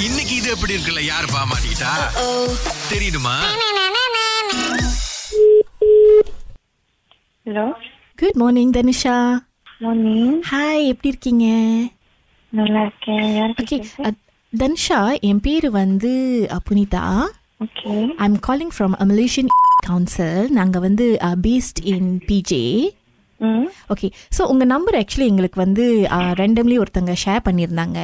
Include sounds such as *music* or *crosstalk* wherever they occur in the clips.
இன்னைக்கு இது எப்படி இருக்குல்ல? யார் பாமாட்டா? தெரியுமா hello? Good morning Dhanusha. Morning hi எப்படி இருக்கீங்க? நல்லா இருக்கேன். ஓகே தனுஷா என் பேர் வந்து அ, Punitha okay I am calling from Malaysian council நாங்கள் வந்து based in PJ okay so உங்கள் நம்பர் ஆக்சுவலி எங்களுக்கு வந்து ரெண்டம்லி ஒருத்தங்க ஷேர் பண்ணியிருந்தாங்க.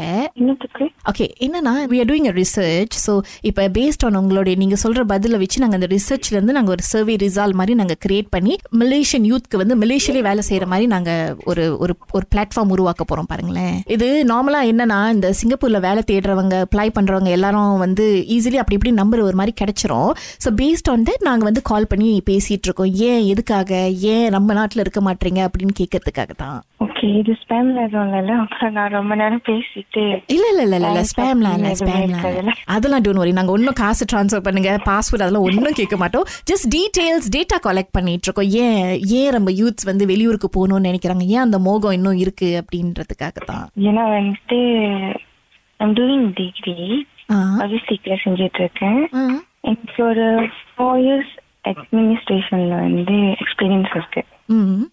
ஓகே என்னன்னா we are doing a research so இப்போ பேஸ்ட் ஆன் உங்களுடைய நீங்கள் சொல்கிற பதிலை வச்சு நாங்கள் அந்த ரிசர்ச்லேருந்து நாங்கள் ஒரு சர்வே ரிசால்வ் மாதிரி நாங்கள் கிரியேட் பண்ணி மலேசியன் யூத்க்கு வந்து மலேசியாலே வேலை செய்கிற மாதிரி நாங்கள் ஒரு ஒரு ஒரு பிளாட்ஃபார்ம் உருவாக்க போகிறோம் பாருங்களேன். இது நார்மலாக என்னன்னா இந்த சிங்கப்பூரில் வேலை தேடுறவங்க அப்ளை பண்ணுறவங்க எல்லாரும் வந்து ஈஸிலி அப்படி இப்படி நம்பர் ஒரு மாதிரி கிடைச்சிரும். ஸோ பேஸ்ட் ஆன் தட் நாங்கள் வந்து கால் பண்ணி பேசிகிட்டு இருக்கோம். ஏன் எதுக்காக ஏன் நம்ம நாட்டில் இருக்க மாட்டீங்க அப்படின்னு கேட்கறதுக்காக தான் ஓகே இது ஸ்பேம்ல எதுவும் இல்லைல்ல? அப்புறம் நான் ரொம்ப நேரம் பேசிட்டு இல்ல இல்ல இல்ல இல்ல ஸ்பேம்லாம் இல்ல ஸ்பேம்லாம்? அதெல்லாம் டோன்ட் வரி நாங்க ஒன்றும் காசு ட்ரான்ஸ்ஃபர் பண்ணுங்க பாஸ்வேர்ட் அதெல்லாம் ஒன்றும் கேட்க மாட்டோம். ஜஸ்ட் டீடைல்ஸ் டேட்டா கலெக்ட் பண்ணிட்டு இருக்கோம். ஏன் ஏன் நம்ம யூத்ஸ் வந்து வெளியூருக்கு போகணும்னு நினைக்கிறாங்க? ஏன் அந்த மோகம் இன்னும் இருக்கு அப்படின்றதுக்காக தான் ஏன்னா வந்துட்டு ஐம் டூயிங் டிகிரி லாஜிஸ்டிக்ல செஞ்சுட்டு இருக்கேன். எனக்கு ஒரு ஃபோர் இயர்ஸ் அட்மினிஸ்ட்ரேஷன்ல வந்து எக்ஸ்பீரியன்ஸ் இருக்கு.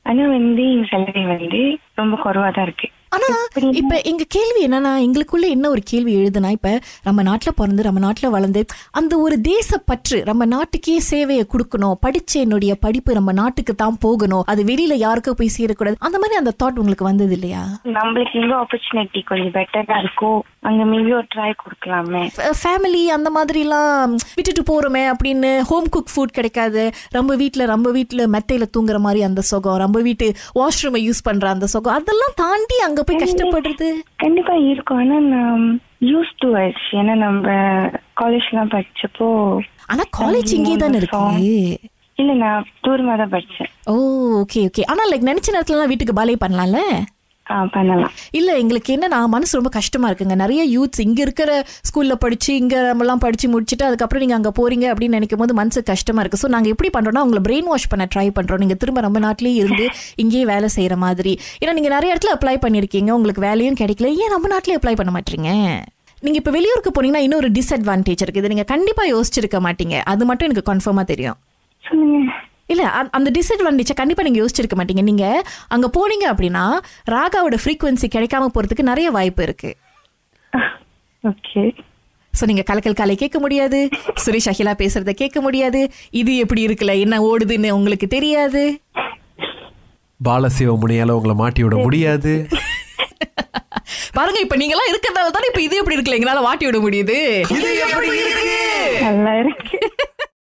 ஆனா வந்து எங்க சேலரி வந்து ரொம்ப குறைவா தான் இருக்கு. ஆனா இப்ப எங்க கேள்வி என்னன்னா எங்களுக்குள்ள என்ன ஒரு கேள்வி எழுதுனா இப்ப நம்ம நாட்டுல பிறந்து நம்ம நாட்டுல வளர்ந்து அந்த ஒரு தேசப்பற்று நம்ம நாட்டுக்கே சேவையை கொடுக்கணும். படிச்ச என்னுடைய படிப்பு நம்ம நாட்டுக்கு தான் போகணும். அது வெளியில யாருக்கும் போய் சேரக்கூடாது. அந்த மாதிரி அந்த தாட் உங்களுக்கு வந்தது இல்லையா? நம்மளுக்கு எங்க ஆப்பர்ச்சுனிட்டி கொஞ்சம் பெட்டரா இருக்கோ அங்க மேபி ஒரு ட்ரை கொடுக்கலாமே. ஃபேமிலி அந்த மாதிரிலாம் விட்டுட்டு போறோமே அப்படின்னு ஹோம் குக் ஃபுட் கிடைக்காது. நம்ம வீட்ல நம்ம வீட்ல மெத்தையில தூங்குற மாதிரி அந்த சுகம். நம்ம வீட்டு வாஷ்ரூமை யூஸ் பண்ற அந்த சுகம். அதெல்லாம் தாண்டி அங்க போய் கஷ்டப்படுறது? கண்டிப்பா இருக்கும். ஆனா நான் யூஸ் டு ஆயிடுச்சு ஏன்னா நம்ம காலேஜ் எல்லாம் படிச்சப்போ ஆனா காலேஜ் இங்கே தானே இருக்கு? இல்ல நான் தூரமா தான் படிச்சேன். ஓ ஓகே ஓகே ஆனா லைக் நினைச்ச நேரத்துலலாம் வீட்டுக்கு பாலே பண்ணலாம்ல? பண்ணலாம். இல்ல எங்களுக்கு என்னன்னா மனசு ரொம்ப கஷ்டமா இருக்குங்க. நிறைய யூத்ஸ் இங்க இருக்கிற ஸ்கூல்ல படிச்சு இங்க நம்மலாம் படிச்சு முடிச்சுட்டு அதுக்கப்புறம் நீங்க அங்க போறீங்க அப்படின்னு நினைக்கும் போது மனசு கஷ்டமா இருக்கு. ஸோ நாங்க எப்படி பண்றோம்னா உங்களை பிரெயின் வாஷ் பண்ண ட்ரை பண்றோம். நீங்க திரும்ப நம்ம நாட்டிலேயே இருந்து இங்கேயே வேலை செய்யற மாதிரி. ஏன்னா நீங்க நிறைய இடத்துல அப்ளை பண்ணிருக்கீங்க. உங்களுக்கு வேலையும் கிடைக்கல. ஏன் நம்ம நாட்டிலே அப்ளை பண்ண மாட்டீங்க? நீங்க இப்ப வெளியூருக்கு போனீங்கன்னா இன்னொரு டிஸ்அட்வான்டேஜ் இருக்கு இது நீங்க கண்டிப்பா யோசிச்சிருக்க மாட்டீங்க. அது மட்டும் எனக்கு கன்ஃபார்மா தெரியும். இல்ல அந்த டிஸ்அட்வான்டேஜை கண்டிப்பா நீங்க யோசிச்சிருக்க மாட்டீங்க. நீங்க அங்க போனீங்க அப்படின்னா ராகாவோட ஃப்ரீக்வன்சி கிடைக்காம போறதுக்கு நிறைய வாய்ப்பு இருக்கு. ஓகே ஸோ நீங்க கலக்கல் காலை கேட்க முடியாது. சுரேஷ் அகிலா பேசுறத கேட்க முடியாது. இது எப்படி இருக்குல்ல? என்ன ஓடுதுன்னு உங்களுக்கு தெரியாது. பாலசிவமுனியால உங்களை மாட்டி விட முடியாது. *laughs* பாருங்க இப்ப நீங்க எல்லாம் இருக்கிறதால தானே இப்ப இது எப்படி இருக்குல்ல? எங்களால வாட்டி விட முடியுது.